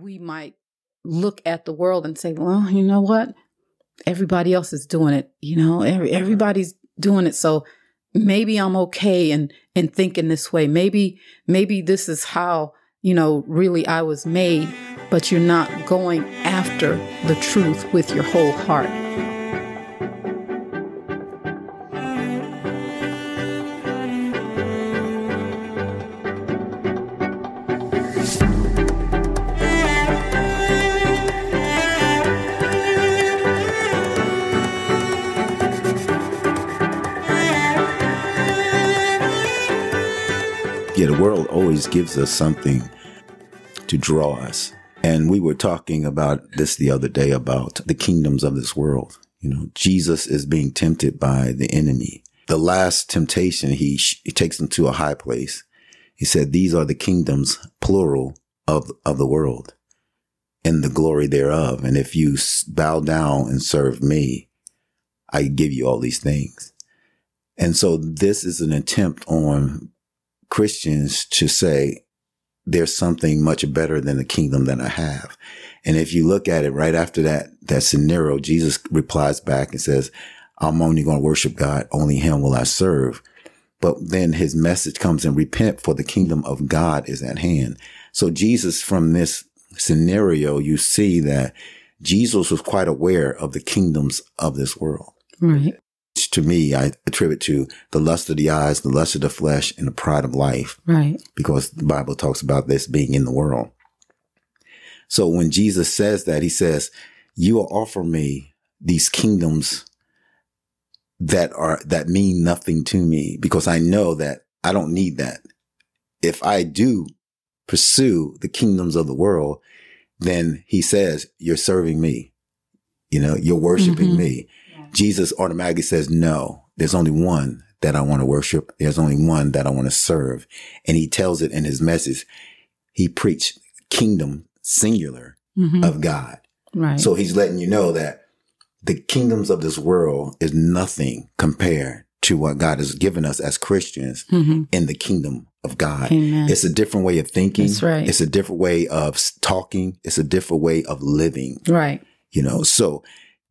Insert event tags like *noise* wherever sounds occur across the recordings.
we might look at the world and say, well, you know what? Everybody else is doing it. You know, every, everybody's doing it. So maybe I'm okay in, in thinking this way. Maybe, maybe this is how, you know, really I was made, but you're not going after the truth with your whole heart. Yeah, the world always gives us something to draw us. And we were talking about this the other day about the kingdoms of this world. You know, Jesus is being tempted by the enemy. The last temptation, he, he takes him to a high place. He said, these are the kingdoms, plural, of, of the world and the glory thereof. And if you bow down and serve me, I give you all these things. And so this is an attempt on Christians to say, there's something much better than the kingdom that I have. And if you look at it right after that, that scenario, Jesus replies back and says, I'm only going to worship God. Only him will I serve. But then his message comes and repent for the kingdom of God is at hand. So Jesus, from this scenario, you see that Jesus was quite aware of the kingdoms of this world. Right to me, I attribute to the lust of the eyes, the lust of the flesh, and the pride of life. Right. Because the Bible talks about this being in the world. So when Jesus says that, he says, you will offer me these kingdoms that are, that mean nothing to me because I know that I don't need that. If I do pursue the kingdoms of the world, then he says, you're serving me. You know, you're worshiping mm-hmm. me. Jesus automatically says, no, there's only one that I want to worship. There's only one that I want to serve. And he tells it in his message. He preached kingdom singular mm-hmm. of God. Right. So he's letting you know that the kingdoms of this world is nothing compared to what God has given us as Christians mm-hmm. in the kingdom of God. Amen. It's a different way of thinking. That's right. It's a different way of talking. It's a different way of living. Right. You know, so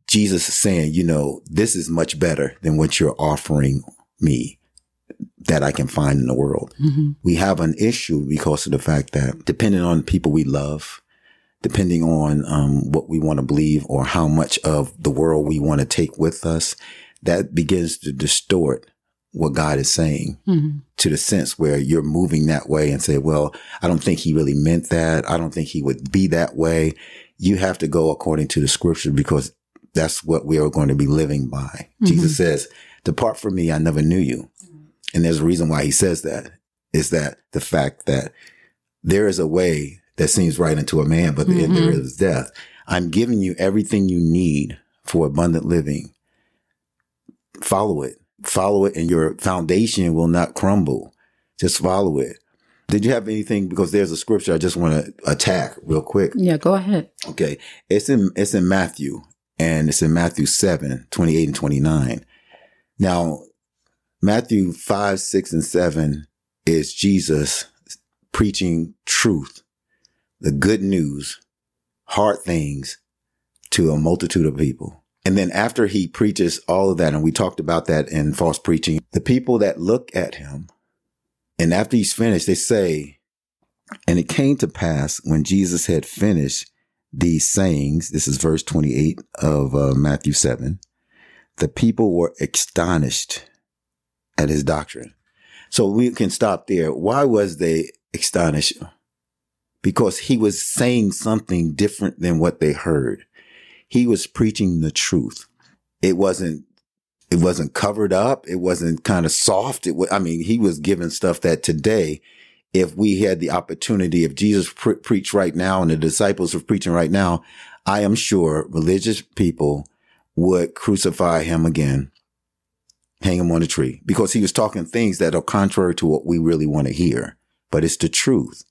Jesus is saying, you know, this is much better than what you're offering me that I can find in the world. Mm-hmm. We have an issue because of the fact that depending on people we love, depending on um, what we want to believe or how much of the world we want to take with us, that begins to distort what God is saying mm-hmm. to the sense where you're moving that way and say, well, I don't think he really meant that. I don't think he would be that way. You have to go according to the scripture because that's what we are going to be living by. Mm-hmm. Jesus says, depart from me. I never knew you. And there's a reason why he says that is that the fact that there is a way that seems right unto a man, but the mm-hmm. end there is death. I'm giving you everything you need for abundant living. Follow it. Follow it and your foundation will not crumble. Just follow it. Did you have anything? Because there's a scripture I just want to attack real quick. Yeah, go ahead. Okay. It's in, it's in Matthew and it's in Matthew 7, 28 and 29. Now, Matthew 5, 6, and 7 is Jesus preaching truth, the good news, hard things to a multitude of people. And then after he preaches all of that, and we talked about that in false preaching, the people that look at him, and after he's finished, they say, and it came to pass when Jesus had finished these sayings, this is verse 28 of uh, Matthew 7, the people were astonished at his doctrine. So we can stop there. Why was they astonished? Because he was saying something different than what they heard. He was preaching the truth. It wasn't, it wasn't covered up. It wasn't kind of soft. It was, I mean, he was giving stuff that today if we had the opportunity, if Jesus pre- preached right now and the disciples were preaching right now, I am sure religious people would crucify him again, hang him on a tree because he was talking things that are contrary to what we really want to hear, but it's the truth.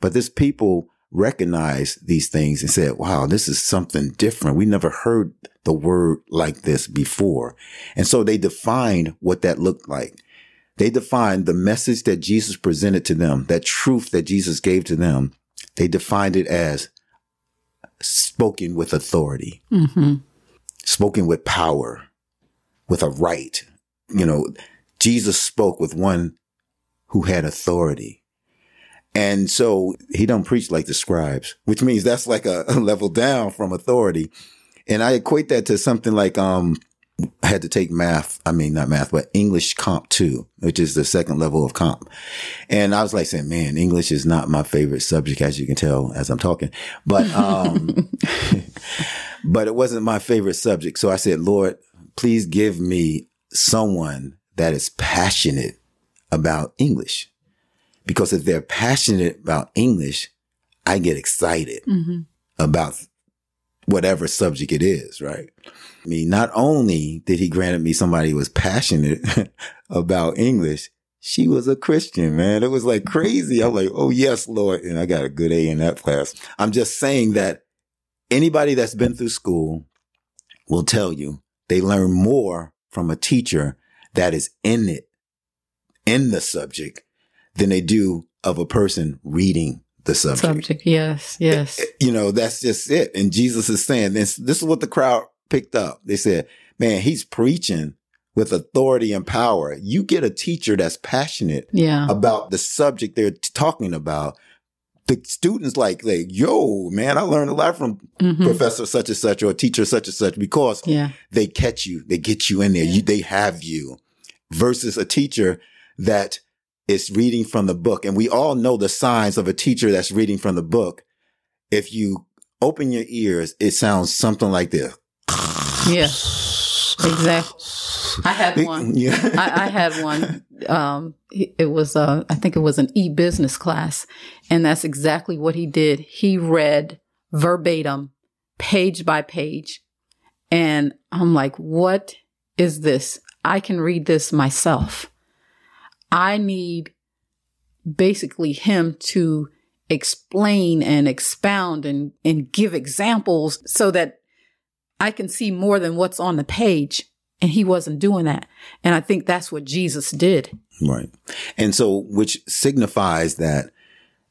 But this people recognized these things and said, wow, this is something different. We never heard the word like this before. And so they defined what that looked like. They defined the message that Jesus presented to them, that truth that Jesus gave to them. They defined it as spoken with authority, hmm spoken with power, with a right. You know, Jesus spoke with one who had authority. And so he don't preach like the scribes, which means that's like a, a level down from authority. And I equate that to something like, um, had to take math. I mean, not math, but English comp two, which is the second level of comp. And I was like saying, man, English is not my favorite subject, as you can tell as I'm talking, but, *laughs* um, but it wasn't my favorite subject. So I said, Lord, please give me someone that is passionate about English. Because if they're passionate about English, I get excited hmm about whatever subject it is, right? I mean, not only did he grant me somebody who was passionate *laughs* about English, she was a Christian, man. It was like crazy. I'm like, oh yes, Lord. And I got a good A in that class. I'm just saying that anybody that's been through school will tell you they learn more from a teacher that is in it, in the subject, than they do of a person reading the subject. Subject. Yes. Yes. You know, that's just it. And Jesus is saying this, this is what the crowd picked up. They said, man, he's preaching with authority and power. You get a teacher that's passionate Yeah. about the subject they're t- talking about. The students like, like, yo, man, I learned a lot from hmm professor such and such or teacher such and such because Yeah. they catch you, they get you in there, you, they have you versus a teacher that is reading from the book. And we all know the signs of a teacher that's reading from the book. If you open your ears, it sounds something like this. Yeah. Exactly. I had one. Yeah. I, I had one. Um, it it was, uh, I think it was an e-business class, and that's exactly what he did. He read verbatim, page by page, and I'm like, "What is this? I can read this myself. I need basically him to explain and expound and and give examples so that I can see more than what's on the page." And he wasn't doing that. And I think that's what Jesus did. Right. And so, which signifies that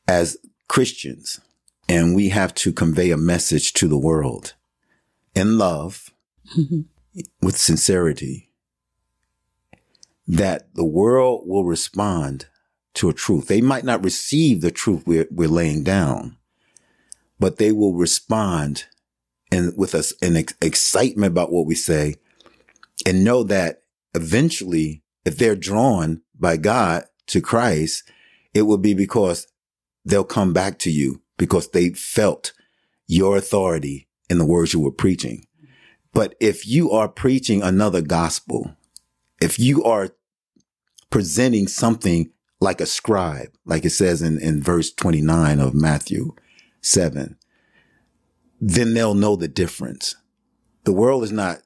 as Christians, and we have to convey a message to the world in love, mm-hmm. with sincerity, that the world will respond to a truth. They might not receive the truth we're, we're laying down, but they will respond and with us an ex- excitement about what we say and know that eventually, if they're drawn by God to Christ, it will be because they'll come back to you because they felt your authority in the words you were preaching. But if you are preaching another gospel, if you are presenting something like a scribe, like it says in, in verse 29 of Matthew 7, then they'll know the difference. The world is not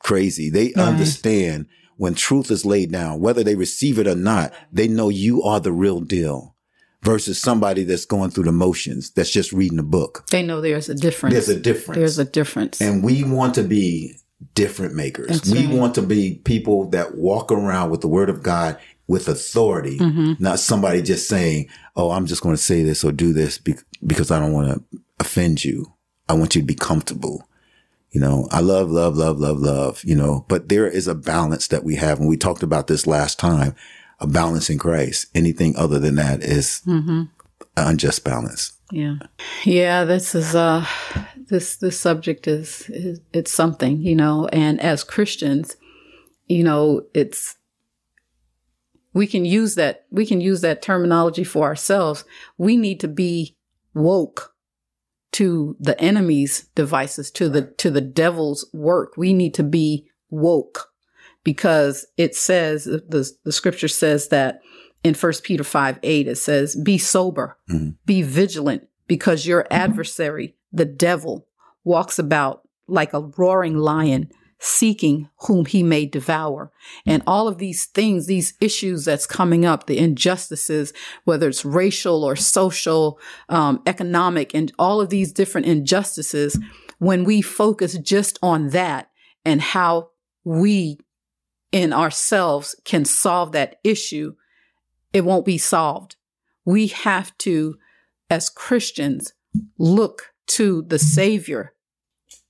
crazy. They Right. understand when truth is laid down, whether they receive it or not, they know you are the real deal versus somebody that's going through the motions, that's just reading a book. They know there's a difference. There's a difference. There's a difference. And we want to be different makers. That's we right. want to be people that walk around with the word of God with authority, Mm-hmm. not somebody just saying, Oh, I'm just going to say this or do this be- because I don't want to offend you. I want you to be comfortable. You know, I love, love, love, love, love, you know, but there is a balance that we have. And we talked about this last time, a balance in Christ. Anything other than that is hmm unjust balance. Yeah. Yeah, this is uh this this subject is, is it's something, you know, and as Christians, you know, it's we can use that we can use that terminology for ourselves. We need to be woke to the enemy's devices, to the to the devil's work. We need to be woke because it says the the scripture says that in 1 Peter 5 8, it says, Be sober, Mhm. be vigilant, because your adversary, the devil, walks about like a roaring lion, seeking whom he may devour. And all of these things, these issues that's coming up, the injustices, whether it's racial or social, um, economic, and all of these different injustices, when we focus just on that and how we in ourselves can solve that issue, it won't be solved. We have to, as Christians, look to the Savior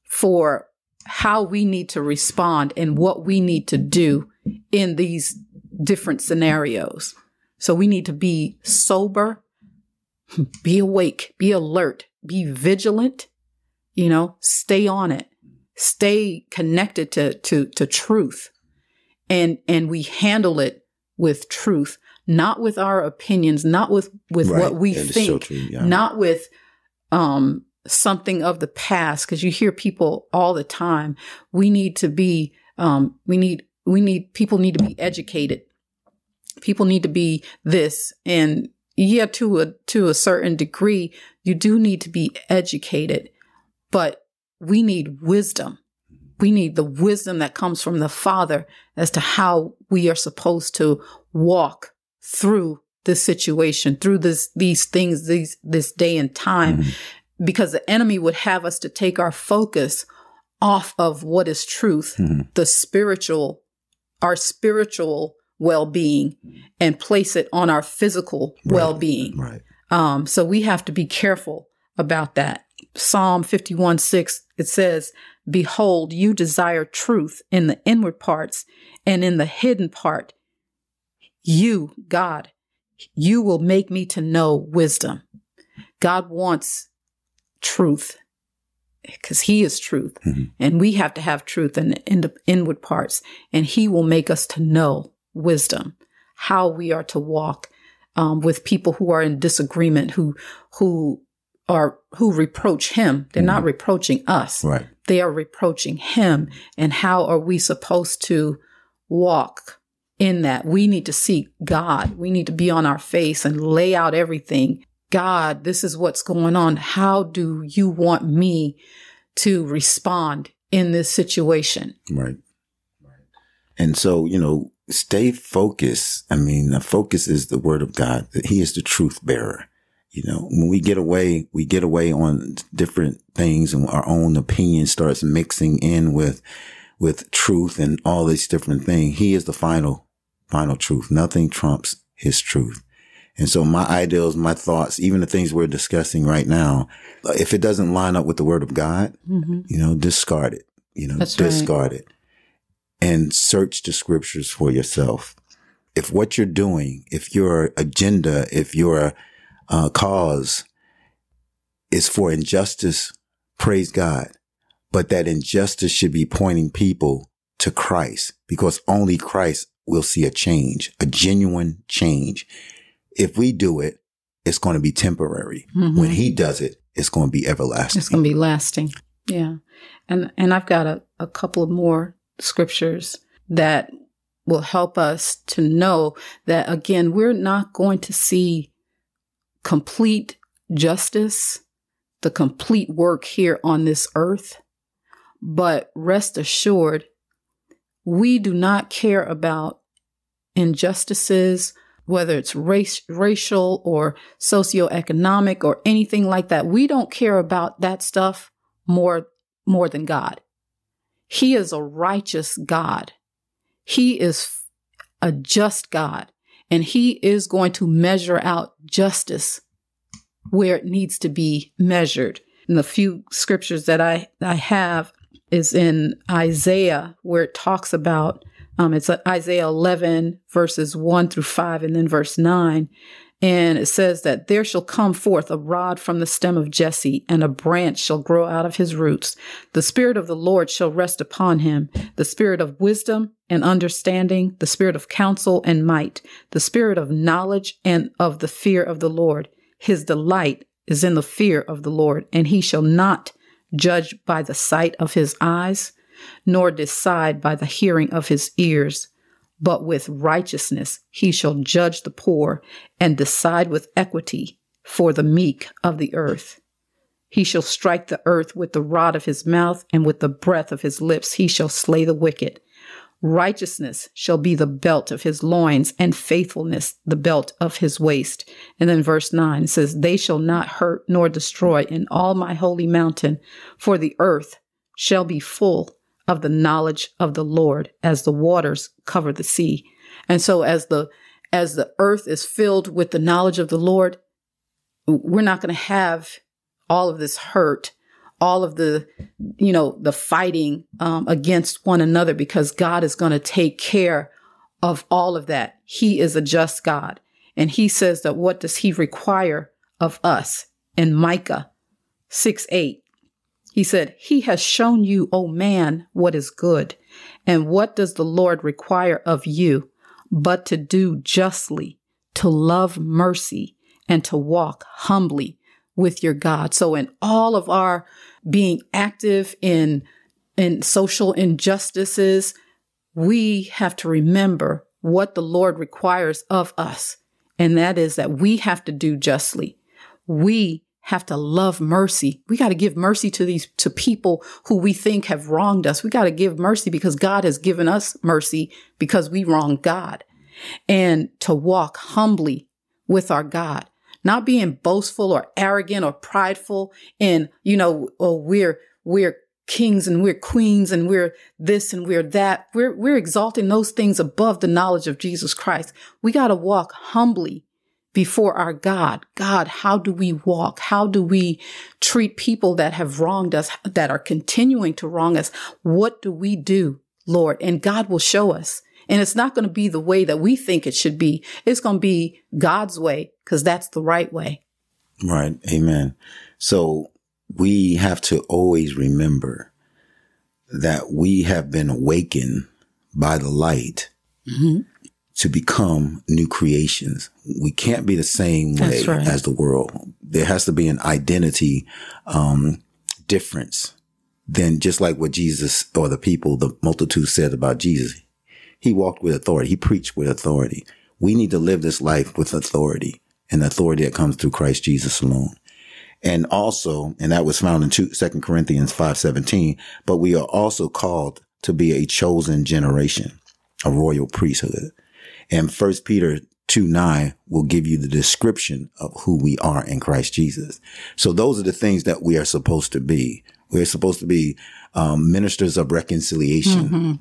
for how we need to respond and what we need to do in these different scenarios. So we need to be sober, be awake, be alert, be vigilant, you know, stay on it, stay connected to, to, to truth. And, and we handle it with truth, not with our opinions, not with, with Right. what we is think, so true, yeah. not with, um, something of the past. Cause you hear people all the time. We need to be, um, we need, we need, people need to be educated. People need to be this and yeah, to a, to a certain degree, you do need to be educated, but we need wisdom. We need the wisdom that comes from the Father as to how we are supposed to walk through this situation, through this, these things, these, this day and time, Mhm. Because the enemy would have us to take our focus off of what is truth, Mhm. the spiritual, our spiritual well-being and place it on our physical Right. well-being. Right. Um, so we have to be careful about that. Psalm 51 6, it says, Behold, you desire truth in the inward parts and in the hidden part. You, God, you will make me to know wisdom. God wants truth because he is truth Mhm. and we have to have truth in, in the inward parts and he will make us to know wisdom, how we are to walk um, with people who are in disagreement, who who are who reproach him. They're not reproaching us. Right. They are reproaching him. And how are we supposed to walk in that? We need to seek God. We need to be on our face and lay out everything. God, this is what's going on. How do you want me to respond in this situation? Right. And so, you know, stay focused. I mean, the focus is the word of God. He is the truth bearer. You know, when we get away, we get away on different things and our own opinion starts mixing in with, with truth and all these different things. He is the final, final truth. Nothing trumps his truth. And so my ideals, my thoughts, even the things we're discussing right now, if it doesn't line up with the word of God, Mm-hmm. you know, discard it, you know, That's right. discard it and search the scriptures for yourself. If what you're doing, if your agenda, if your uh, cause is for injustice, praise God. But that injustice should be pointing people to Christ because only Christ will see a change, a genuine change. If we do it, it's going to be temporary. Mhm. When he does it, it's going to be everlasting. It's going to be lasting. Yeah. And and I've got a, a couple of more scriptures that will help us to know that again, we're not going to see complete justice, the complete work here on this earth. But rest assured, we do not care about injustices, whether it's race, racial or socioeconomic or anything like that. We don't care about that stuff more, more than God. He is a righteous God. He is a just God and he is going to measure out justice where it needs to be measured. And the few scriptures that I, I have is in Isaiah where it talks about um, it's Isaiah 11 verses 1 through 5 and then verse 9. And it says that there shall come forth a rod from the stem of Jesse, and a branch shall grow out of his roots. The Spirit of the Lord shall rest upon him the Spirit of wisdom and understanding, the Spirit of counsel and might, the Spirit of knowledge and of the fear of the Lord. His delight is in the fear of the Lord, and he shall not judge by the sight of his eyes, nor decide by the hearing of his ears but with righteousness he shall judge the poor and decide with equity for the meek of the earth. He shall strike the earth with the rod of his mouth, and with the breath of his lips he shall slay the wicked. Righteousness shall be the belt of his loins, and faithfulness the belt of his waist. And then verse 9 says, They shall not hurt nor destroy in all my holy mountain, for the earth shall be full of the knowledge of the Lord as the waters cover the sea. And so as the as the earth is filled with the knowledge of the Lord, we're not going to have all of this hurt, all of the, you know, the fighting um, against one another because God is going to take care of all of that. He is a just God. And he says that what does he require of us? In Micah 6 8, he said, He has shown you, O man, what is good. And what does the Lord require of you but to do justly, to love mercy, and to walk humbly with your God? So, in all of our being active in, in social injustices, we have to remember what the Lord requires of us. And that is that we have to do justly. We have to love mercy. We got to give mercy to these, to people who we think have wronged us. We got to give mercy because God has given us mercy because we wronged God and to walk humbly with our God, not being boastful or arrogant or prideful and, you know, oh, we're, we're kings and we're queens and we're this and we're that. We're, we're exalting those things above the knowledge of Jesus Christ. We got to walk humbly before our God. God, how do we walk? How do we treat people that have wronged us, that are continuing to wrong us? What do we do, Lord? And God will show us. And it's not going to be the way that we think it should be. It's going to be God's way because that's the right way. Right. Amen. So we have to always remember that we have been awakened by the light mm-hmm to become new creations. We can't be the same way right. as the world. There has to be an identity, um, difference than just like what Jesus or the people, the multitude said about Jesus. He walked with authority. He preached with authority. We need to live this life with authority and authority that comes through Christ Jesus alone. And also, and that was found in two, 2 Corinthians 5:17, but we are also called to be a chosen generation, a royal priesthood and first Peter 2 9 will give you the description of who we are in Christ Jesus. So those are the things that we are supposed to be. We're supposed to be um, ministers of reconciliation. Mm-hmm.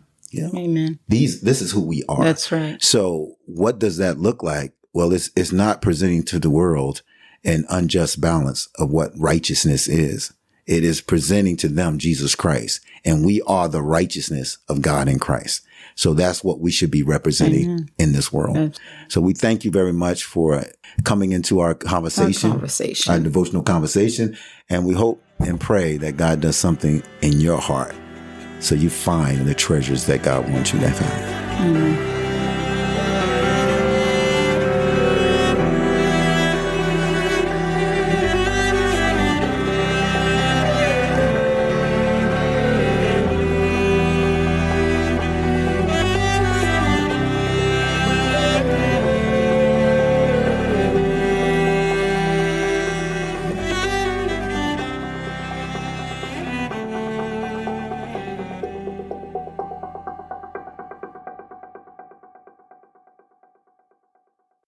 Know, Amen. These, this is who we are. That's right. So what does that look like? Well, it's, it's not presenting to the world an unjust balance of what righteousness is. It is presenting to them Jesus Christ and we are the righteousness of God in Christ. So that's what we should be representing Amen. in this world. So we thank you very much for coming into our conversation, our conversation, our devotional conversation. And we hope and pray that God does something in your heart so you find the treasures that God wants you to find. Amen.